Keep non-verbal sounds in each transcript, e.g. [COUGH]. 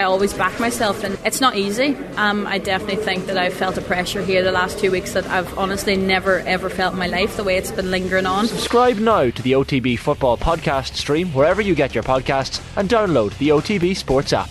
I always back myself, and it's not easy. Um, I definitely think that I've felt a pressure here the last two weeks that I've honestly never ever felt in my life. The way it's been lingering on. Subscribe now to the OTB Football Podcast stream wherever you get your podcasts, and download the OTB Sports app.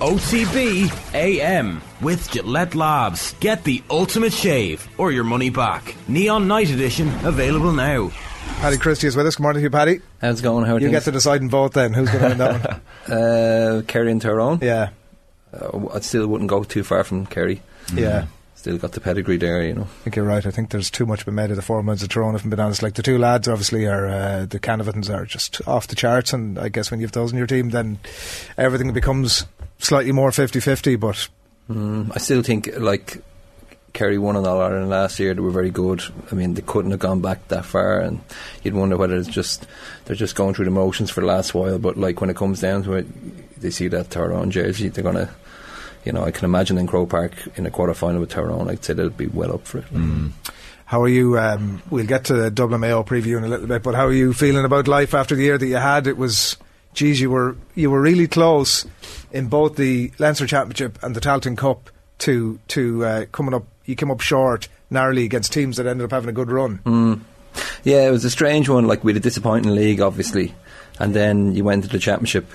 OTB AM with Gillette Labs. Get the ultimate shave or your money back. Neon Night Edition available now. Paddy Christie is with us. Good morning to you, Paddy. How's it going? How are You things? get to decide and vote then. Who's going to win that one? [LAUGHS] Uh, Kerry and Tyrone. Yeah, Uh, I still wouldn't go too far from Kerry. yeah. Still got the pedigree there, you know. I think you're right. I think there's too much been made of the four months of Tyrone, if I'm being honest. Like the two lads, obviously, are uh, the Canavans are just off the charts, and I guess when you have those in your team, then everything becomes slightly more 50-50, But Mm, I still think like Kerry won an All Ireland last year. They were very good. I mean, they couldn't have gone back that far, and you'd wonder whether it's just they're just going through the motions for the last while. But like when it comes down to it, they see that Tyrone jersey, they're gonna. You know, I can imagine in Croke Park in a quarter final with Tyrone, I'd say they'll be well up for it. how are you? Um, we'll get to the Dublin Mayo preview in a little bit, but how are you feeling about life after the year that you had? It was, geez, you were you were really close in both the Leinster Championship and the Tailteann Cup to to uh, coming up. You came up short narrowly against teams that ended up having a good run. Mm. Yeah, it was a strange one. Like we had a disappointing league, obviously, and then you went to the championship.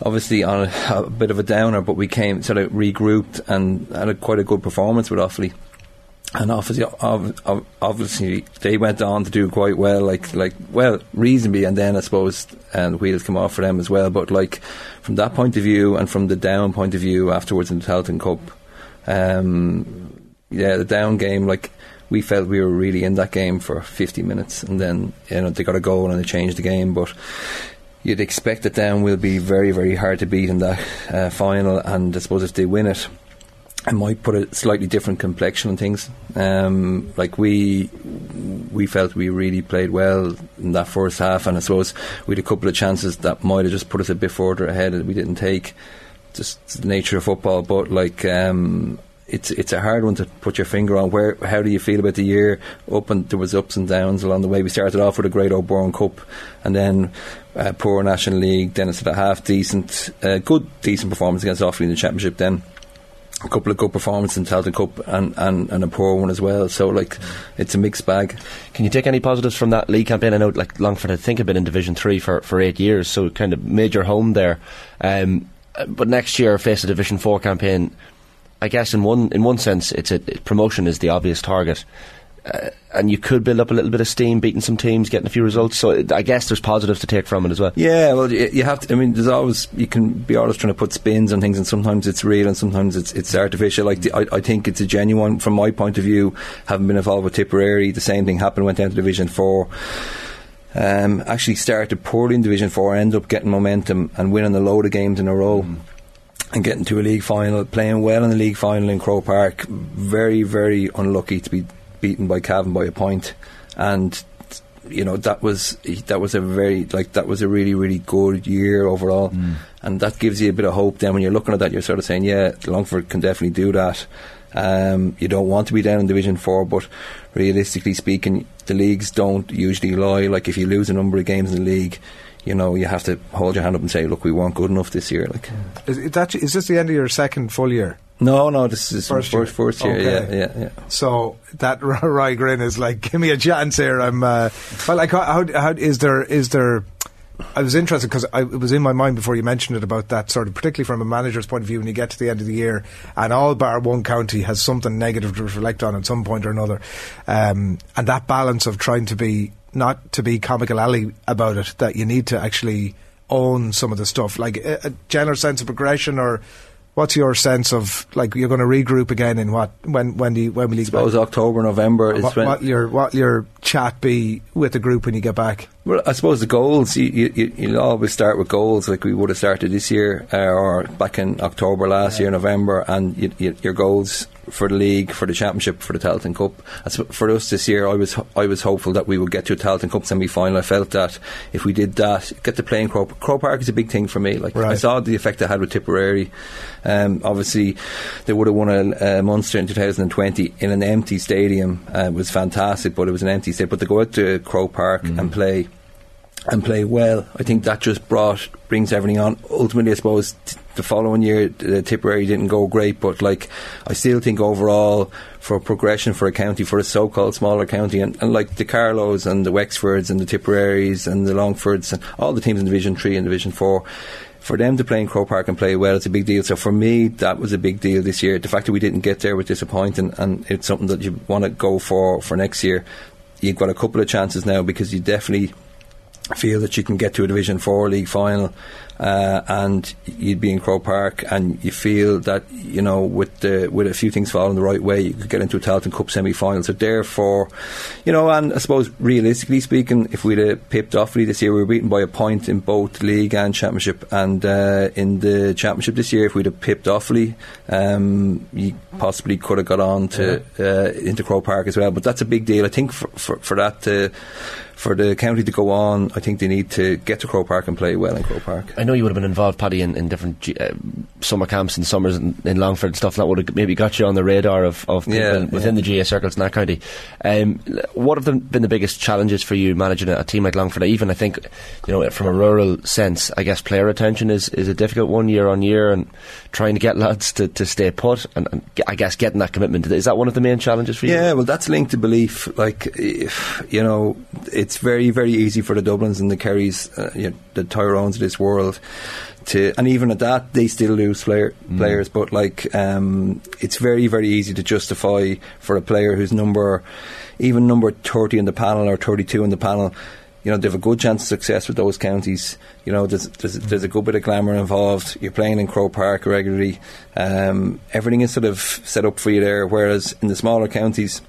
Obviously on a, a bit of a downer, but we came sort of regrouped and had a, quite a good performance with Offaly. And obviously, ob- ob- obviously, they went on to do quite well, like like well, reasonably. And then I suppose and the wheels come off for them as well. But like from that point of view, and from the down point of view afterwards in the Tailteann Cup, um, yeah, the down game, like we felt we were really in that game for 50 minutes, and then you know they got a goal and they changed the game. But you'd expect that down will be very, very hard to beat in that uh, final, and I suppose if they win it. It might put a slightly different complexion on things. Um, like we, we felt we really played well in that first half, and I suppose we had a couple of chances that might have just put us a bit further ahead that we didn't take. Just the nature of football, but like um, it's it's a hard one to put your finger on. Where how do you feel about the year? Up and there was ups and downs along the way. We started off with a great O'Byrne Cup, and then uh, poor National League. Then it's a half decent, uh, good decent performance against Offaly in the Championship. Then a couple of good performances in Tailteann Cup and, and, and a poor one as well. So like it's a mixed bag. Can you take any positives from that league campaign? I know like Longford I think have been in Division Three for, for eight years, so kind of made your home there. Um, but next year face a Division Four campaign. I guess in one in one sense, it's a promotion is the obvious target. Uh, and you could build up a little bit of steam, beating some teams, getting a few results. So it- I guess there's positives to take from it as well. Yeah, well, you, you have to. I mean, there's always you can be always trying to put spins on things, and sometimes it's real, and sometimes it's it's artificial. Like the, I, I think it's a genuine, from my point of view, having been involved with Tipperary, the same thing happened. Went down to Division Four. Um, actually started poorly in Division Four, ended up getting momentum and winning a load of games in a row. And getting to a league final, playing well in the league final in Croke Park, very, very unlucky to be beaten by Cavan by a point, and you know that was that was a very like that was a really really good year overall, and that gives you a bit of hope. Then when you're looking at that, you're sort of saying, yeah, Longford can definitely do that. Um, you don't want to be down in Division Four, but realistically speaking, the leagues don't usually lie. Like if you lose a number of games in the league, you know you have to hold your hand up and say, look, we weren't good enough this year. Like, Is, it actually, is this the end of your second full year? no, no, this is First first year. first, year. Okay. Yeah, yeah, yeah. So that [LAUGHS] wry grin is like, give me a chance here. I'm. Uh, well, like, how, how, how is there? Is there? I was interested because it was in my mind before you mentioned it about that sort of, particularly from a manager's point of view, when you get to the end of the year, and all bar one county has something negative to reflect on at some point or another, um, and that balance of trying to be not to be comical alley about it, that you need to actually own some of the stuff, like a, a general sense of progression or. What's your sense of like you're going to regroup again in what when when do you, when will you I suppose October, November is what, when. what your what your chat be with the group when you get back? Well, I suppose the goals, you, you, you- you'll always start with goals like we would have started this year uh, or back in October last year, November, and you, you, your goals for the league, for the championship, for the Tailteann Cup. For us this year, I was I was hopeful that we would get to a Tailteann Cup semi final. I felt that if we did that, get to play in Crow, Croke Park is a big thing for me. Like I saw the effect I had with Tipperary. Um, obviously, they would have won a, a Munster in 2020 in an empty stadium. Uh, it was fantastic, but it was an empty stadium. But to go out to Croke Park and play and play well. I think that just brought brings everything on. Ultimately, I suppose t- the following year the Tipperary didn't go great, but like I still think overall for progression for a county for a so-called smaller county and, and like the Carlows and the Wexfords and the Tipperaries and the Longfords and all the teams in Division Three and Division Four. For them to play in Croke Park and play well, it's a big deal. So for me, that was a big deal this year. The fact that we didn't get there was disappointing, and it's something that you want to go for for next year. You've got a couple of chances now because you definitely feel that you can get to a Division Four league final, uh, and you'd be in Croke Park, and you feel that you know with the with a few things falling the right way, you could get into a Tailteann Cup semi final. So therefore, you know, and I suppose realistically speaking, if we'd have pipped Offaly this year, we were beaten by a point in both league and championship, and uh, in the championship this year, if we'd have pipped Offaly, um, you possibly could have got on to uh, into Croke Park as well. But that's a big deal, I think, for for, for that to for the county to go on, I think they need to get to Croke Park and play well in Croke Park. I know you would have been involved, Paddy, in, in different G- uh, summer camps and summers in, in Longford and stuff. That would have maybe got you on the radar of, of people Yeah, within yeah. the GAA circles in that county. Um, what have the, been the biggest challenges for you managing a, a team like Longford? Even I think, you know, from a rural sense, I guess player retention is, is a difficult one year on year, and trying to get lads to, to stay put, and, and I guess getting that commitment is that one of the main challenges for you? Yeah, well, that's linked to belief. Like, if, you know, it's very, very easy for the Dublins and the Kerrys, uh, you know, the Tyrones of this world, to, and even at that, they still lose player, players. But like, um, it's very, very easy to justify for a player who's number, even number thirty in the panel or thirty-two in the panel. You know, they have a good chance of success with those counties. You know, there's, there's, there's a good bit of glamour involved. You're playing in Croke Park regularly. Um, everything is sort of set up for you there. Whereas in the smaller counties,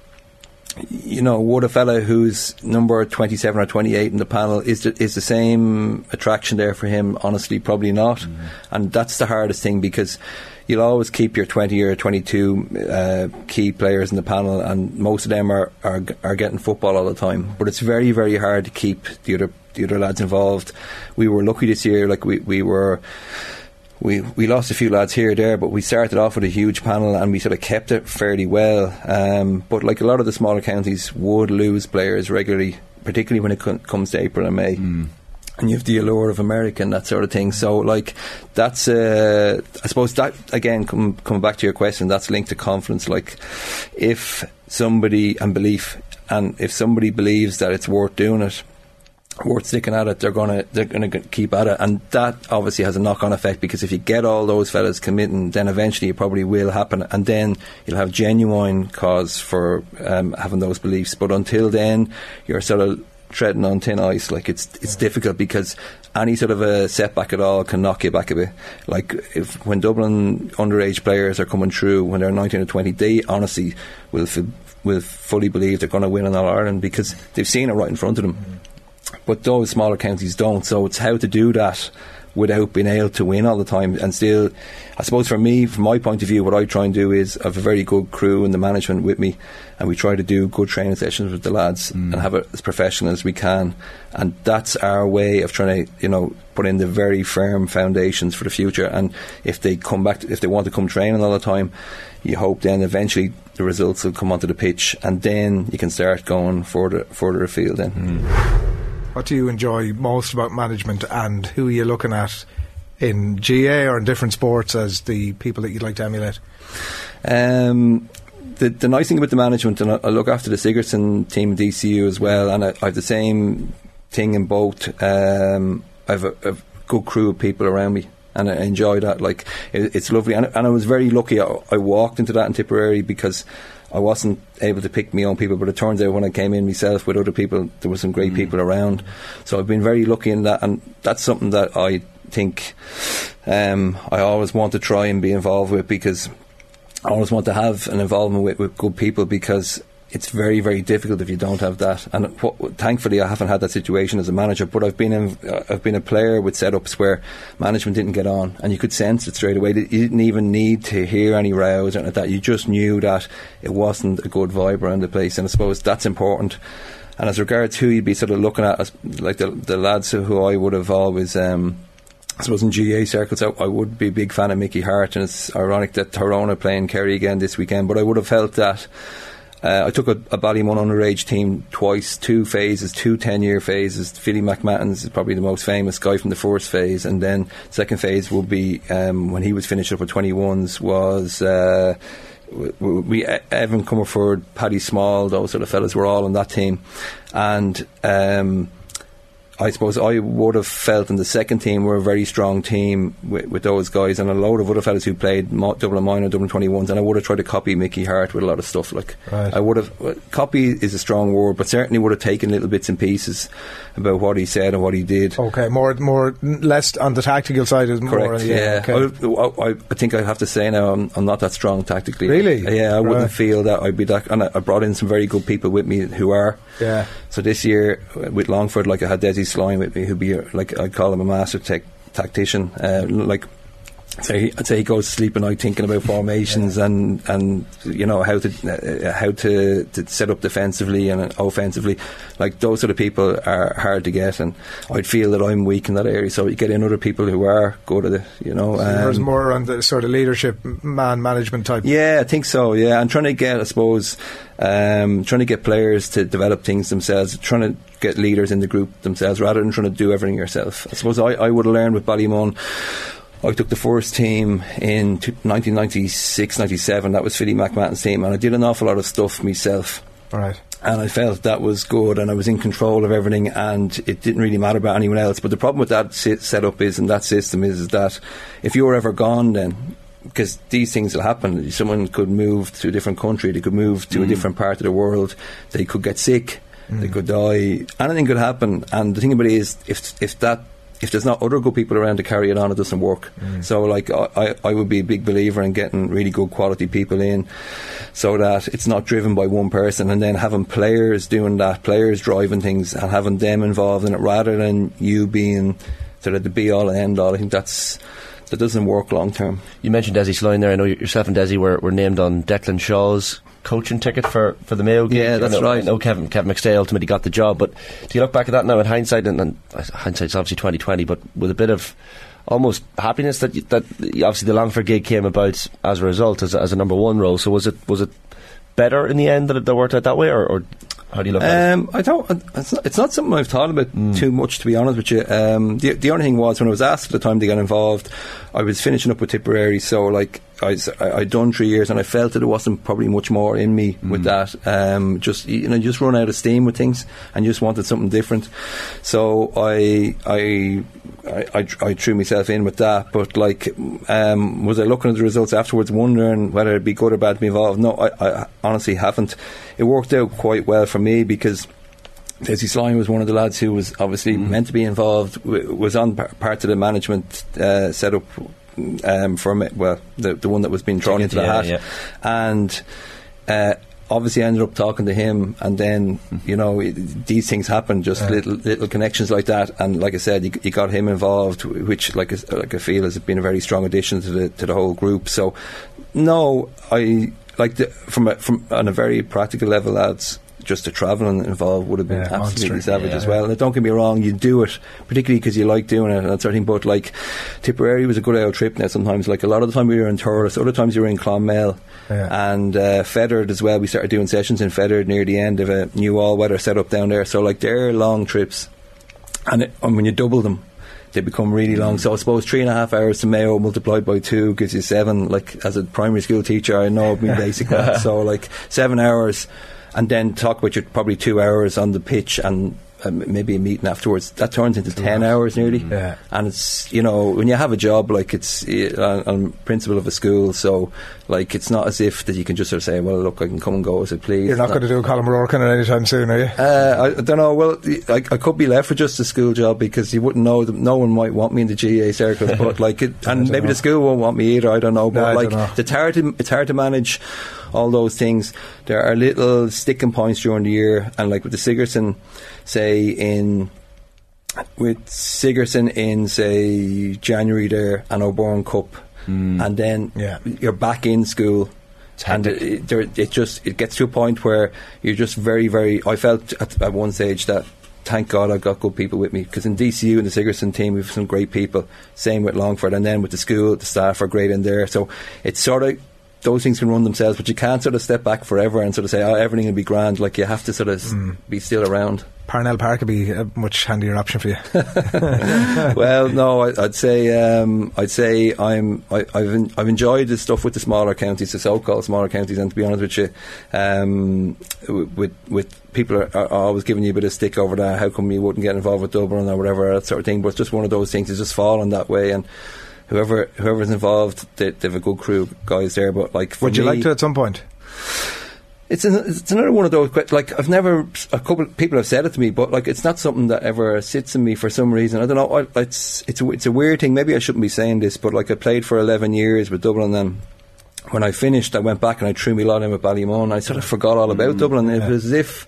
you know, would a fella who's number 27 or 28 in the panel, is the, is the same attraction there for him? Honestly, probably not. And that's the hardest thing because you'll always keep your 20 or 22 uh, key players in the panel, and most of them are, are, are getting football all the time. But it's very, very hard to keep the other, the other lads involved. We were lucky this year, like we, we were we we lost a few lads here or there, but we started off with a huge panel and we sort of kept it fairly well. Um, but like a lot of the smaller counties would lose players regularly, particularly when it co- comes to April and May. And you have the allure of America and that sort of thing. So, like, that's, uh, I suppose that, again, come, coming back to your question, that's linked to confidence. Like, if somebody, and belief, and if somebody believes that it's worth doing it, worth sticking at it, they're gonna they're gonna keep at it, and that obviously has a knock on effect because if you get all those fellas committing, then eventually it probably will happen, and then you'll have genuine cause for um, having those beliefs. But until then, you're sort of treading on thin ice. Like it's it's difficult because any sort of a setback at all can knock you back a bit. Like if when Dublin underage players are coming through when they're 19 or 20, they honestly will. F- will fully believe they're going to win in All Ireland because they've seen it right in front of them but those smaller counties don't. So it's how to do that without being able to win all the time. And still, I suppose for me, from my point of view, what I try and do is I have a very good crew and the management with me, and we try to do good training sessions with the lads and mm. have it as professional as we can. And that's our way of trying to, you know, put in the very firm foundations for the future. And if they come back, to, if they want to come training all the time, you hope then eventually the results will come onto the pitch, and then you can start going further further afield. Then. Mm. What do you enjoy most about management, and who are you looking at in GAA or in different sports as the people that you'd like to emulate? Um, the, the nice thing about the management, and I, I look after the Sigerson team at DCU as well, and I, I have the same thing in both. Um, I have a, a good crew of people around me. And I enjoy that. Like it, it's lovely, and, and I was very lucky. I, I walked into that in Tipperary because I wasn't able to pick my own people. But it turns out when I came in myself with other people, there were some great people around. So I've been very lucky in that, and that's something that I think um, I always want to try and be involved with because I always want to have an involvement with, with good people because it's very, very difficult if you don't have that. And what, thankfully, I haven't had that situation as a manager. But I've been in, uh, I've been a player with setups where management didn't get on, and you could sense it straight away. You didn't even need to hear any rows or anything like that. You just knew that it wasn't a good vibe around the place. And I suppose that's important. And as regards who you'd be sort of looking at, as, like the, the lads who I would have always. Um, I suppose in GAA circles, I, I would be a big fan of Mickey Harte, and it's ironic that Tyrone are playing Kerry again this weekend. But I would have felt that uh, I took a, a Ballymun underage team twice, two phases, two 10 year phases. Philly McMahon is probably the most famous guy from the first phase, and then second phase will be um, when he was finished up with 21s was. Uh, we, Evan Comerford, Paddy Small, those sort of fellas were all on that team, and um, I suppose I would have felt in the second team we're a very strong team with, with those guys and a load of other fellas who played Dublin minor, Dublin 21s, and I would have tried to copy Mickey Harte with a lot of stuff. Like Right. I would have copy is a strong word, but certainly would have taken little bits and pieces about what he said and what he did. Okay, more, more, less on the tactical side is more. Correct. Yeah, okay. I, I, I think I have to say now I'm, I'm not that strong tactically. Really? Yeah, I wouldn't feel that I'd be that. And I, I brought in some very good people with me who are. Yeah. So this year with Longford, like I had Desi Sloan with me, who'd be like I'd call him a master tech, tactician. Uh, like. So he, I'd say he goes to sleep at night thinking about formations and, and you know how to uh, how to, to set up defensively and offensively. Like those sort of people are hard to get, and I'd feel that I'm weak in that area. So you get in other people who are good at it. You know, There's um, more on the sort of leadership, man management type. yeah, I think so. Yeah, and trying to get, I suppose, um, trying to get players to develop things themselves, trying to get leaders in the group themselves, rather than trying to do everything yourself. I suppose I, I would have learned with Ballymun. I took the first team in 1996, 97. That was Philly McMahon's team, and I did an awful lot of stuff myself Right. and I felt that was good, and I was in control of everything, and it didn't really matter about anyone else. But the problem with that setup is, and that system is, is that if you were ever gone, then because these things will happen, someone could move to a different country, they could move to a mm. different part of the world, they could get sick, they mm. could die, anything could happen. And the thing about it is, if if that if there's not other good people around to carry it on, it doesn't work. Mm. So, like, I, I I would be a big believer in getting really good quality people in, so that it's not driven by one person, and then having players doing that, players driving things, and having them involved in it, rather than you being sort of the be all and end all. I think that's that doesn't work long term. You mentioned Desi Sloan there. I know yourself and Desi were, were named on Declan Shaw's coaching ticket for, for the Mayo. gig. Yeah, I that's know- right. I know Kevin Kevin McStay ultimately got the job, but do you look back at that now in hindsight? And, and hindsight's obviously twenty twenty, but with a bit of almost happiness that that obviously the Longford gig came about as a result as, a- as a number one role. So was it was it better in the end that it worked out that way, or, or how do you look at it? Um, I don't. It's not, it's not something I've thought about too much, to be honest with you. Um, the the only thing was when I was asked at the time to get involved, I was finishing up with Tipperary, so like I I- I'd done three years, and I felt that it wasn't probably much more in me with that. Um, just you know, just run out of steam with things, and just wanted something different. So I I. I, I, threw myself in with that, but like, um, was I looking at the results afterwards, wondering whether it'd be good or bad to be involved? No, I, I honestly haven't. It worked out quite well for me because Desi Sloan was one of the lads who was obviously meant to be involved, w- was on par- part of the management uh, setup um, for me, well, the, the one that was being thrown into the Yeah, hat. yeah. And uh, obviously I ended up talking to him, and then, you know, it, these things happen, just little little connections like that. And like I said, you, you got him involved, which, like, I- like I feel, has been a very strong addition to the, to the whole group. So, no, I like the, from a, from on a very practical level, lads. Just the travelling involved would have been Yeah, absolutely monster. savage Yeah. as well. And don't get me wrong, you do it particularly because you like doing it and that sort of thing. But like Tipperary was a good old trip now. Sometimes, like a lot of the time we were in Thurles, other times you were in Clonmel Yeah. and uh, Fethard as well. We started doing sessions in Fethard near the end of a new all weather setup down there. So like they're long trips, and, it, and when you double them. They become really long, so I suppose three and a half hours to Mayo multiplied by two gives you seven. Like as a primary school teacher, I know my basic maths, [LAUGHS] so like seven hours, and then talk about your probably two hours on the pitch and um, maybe a meeting afterwards. That turns into ten hours nearly. Yeah. And it's you know when you have a job like it's uh, I'm principal of a school, so like it's not as if that you can just sort of say, well, look, I can come and go as I please. You're not going to do a Colin on it anytime soon, are you? Uh, I, I don't know. Well, I, I could be left for just a school job because you wouldn't know. That no one might want me in the GAA circle, [LAUGHS] but like, it, and maybe know. the school won't want me either. I don't know. But I like, know. it's hard to it's hard to manage all those things. There are little sticking points during the year, and like with the Sigerson, say in with Sigerson in say January there and O'Byrne Cup, hmm. and then Yeah. you're back in school. And it, there, it just it gets to a point where you're just very very. I felt at, at one stage that thank God I've got good people with me because in DCU and the Sigerson team we've some great people. Same with Longford and then with the school, the staff are great in there. So it's sort of those things can run themselves, but you can't sort of step back forever and sort of say, oh, everything will be grand. Like you have to sort of s hmm. be still around. Parnell Park would be a much handier option for you. [LAUGHS] well, no, I, I'd say um, I'd say I'm I, I've en- I've enjoyed the stuff with the smaller counties, the so-called smaller counties, and to be honest with you, um, with with people are, are always giving you a bit of stick over that. How come you wouldn't get involved with Dublin or whatever that sort of thing? But it's just one of those things. It's just fallen that way, and whoever whoever's involved, they, they have a good crew of guys there. But like, for Would you me- like to at some point? It's an, it's another one of those like I've never a couple of people have said it to me, but like it's not something that ever sits in me for some reason. I don't know. I, it's it's a, it's a weird thing. Maybe I shouldn't be saying this, but like I played for eleven years with Dublin, and when I finished, I went back and I threw me lot in with Ballymun. I sort of forgot all about mm, Dublin. It was as if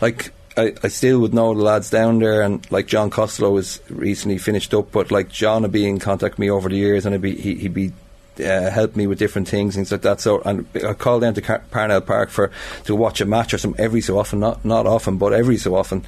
like. I, I still would know the lads down there, and like John Costello was recently finished up, but like John would be in contact with me over the years, and be he, he'd be uh, help me with different things, things like that. So, and I call down to Car- Parnell Park for to watch a match or some every so often, not not often, but every so often.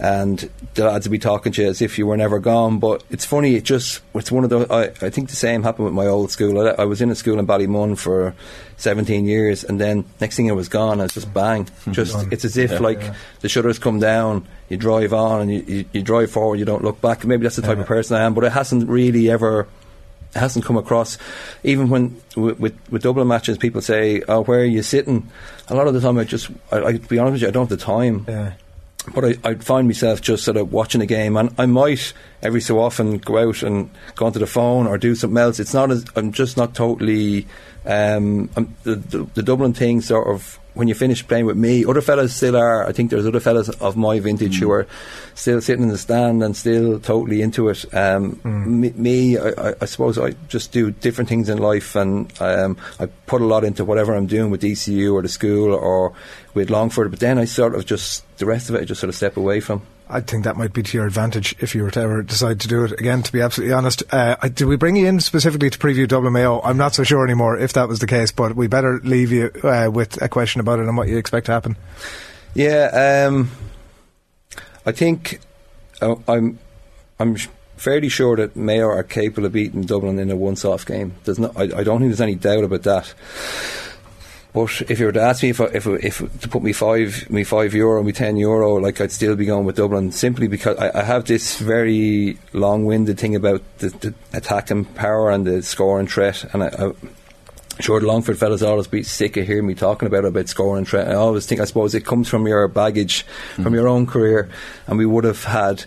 And the lads would be talking to you as if you were never gone. But it's funny, it just it's one of those. I, I think the same happened with my old school. I, I was in a school in Ballymun for 17 years, and then next thing I was gone. It's just bang. [LAUGHS] Just it's as if like the shutters come down. You drive on and you, you, you drive forward. You don't look back. Maybe that's the type of person I am. But it hasn't really ever hasn't come across. Even when with, with, with Dublin matches, people say, "Oh, where are you sitting?" A lot of the time, I just, I, I to be honest with you, I don't have the time. Yeah. But I, I'd find myself just sort of watching a game, and I might every so often go out and go onto the phone or do something else. It's not as I'm just not totally um, I'm, the, the the Dublin thing sort of. When you finish playing with me, other fellas still are. I think there's other fellas of my vintage who are still sitting in the stand and still totally into it. Um, Me, me I, I- I suppose I just do different things in life, and um, I put a lot into whatever I'm doing with DCU or the school or with Longford. But then I sort of just the rest of it, I just sort of step away from. I think that might be to your advantage if you were to ever decide to do it again. To be absolutely honest, uh, did we bring you in specifically to preview Dublin Mayo? I'm not so sure anymore if that was the case, but we better leave you uh, with a question about it and what you expect to happen. Yeah, um, I think uh, I'm I'm fairly sure that Mayo are capable of beating Dublin in a once-off game. There's I, I don't think there's any doubt about that. But if you were to ask me if, if, if to put me five, me five euro, me ten euro, like I'd still be going with Dublin simply because I, I have this very long-winded thing about the, the attacking power and the scoring threat, and I Sure, the Longford fellas always be sick of hearing me talking about about scoring and. I always think, I suppose, it comes from your baggage, from mm. your own career, and we would have had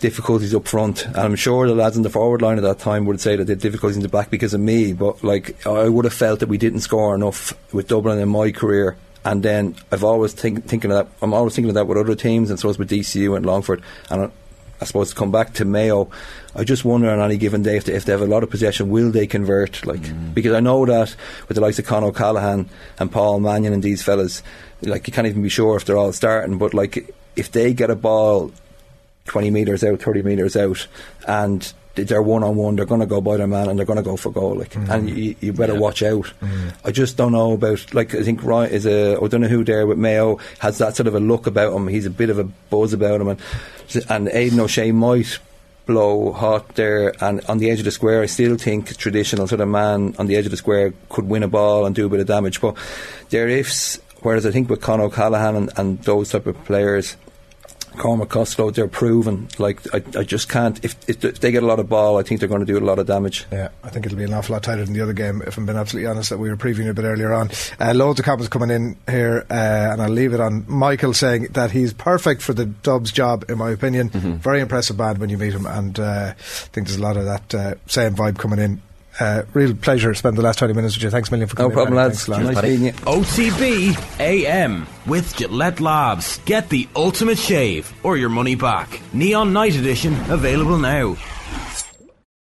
difficulties up front. And I'm sure the lads in the forward line at that time would say that they had difficulties in the back because of me. But like, I would have felt that we didn't score enough with Dublin in my career. And then I've always think, thinking of that. I'm always thinking of that with other teams, and so it's with DCU and Longford. And I, suppose to come back to Mayo, I just wonder on any given day if they, if they have a lot of possession, will they convert? Like mm. because I know that with the likes of Con O'Callaghan and Paul Mannion and these fellas, like you can't even be sure if they're all starting. But like if they get a ball twenty meters out, thirty meters out, and they're one on one, they're going to go by their man and they're going to go for goal. Like, mm. and you, you better watch out. Mm. I just don't know about like I think Ryan is a I don't know who there with Mayo has that sort of a look about him. He's a bit of a buzz about him, and and Aidan O'Shea might blow hot there and on the edge of the square I still think traditional sort of man on the edge of the square could win a ball and do a bit of damage but there ifs whereas I think with Con O'Callaghan and, and those type of players Cormac Costello, they're proven. Like I, I just can't. If, if they get a lot of ball, I think they're going to do a lot of damage. Yeah, I think it'll be an awful lot tighter than the other game, if I'm being absolutely honest, that we were previewing a bit earlier on. Uh, loads of comments coming in here, uh, and I'll leave it on Michael saying that he's perfect for the Dubs job, in my opinion. Very impressive band when you meet him, and uh, I think there's a lot of that uh, same vibe coming in. Uh, real pleasure to spend the last 20 minutes with you. Thanks a million for coming. No problem, in. lads. Thanks, Nice meeting you. OTB AM with Gillette Labs. Get the ultimate shave or your money back. Neon Night Edition available now.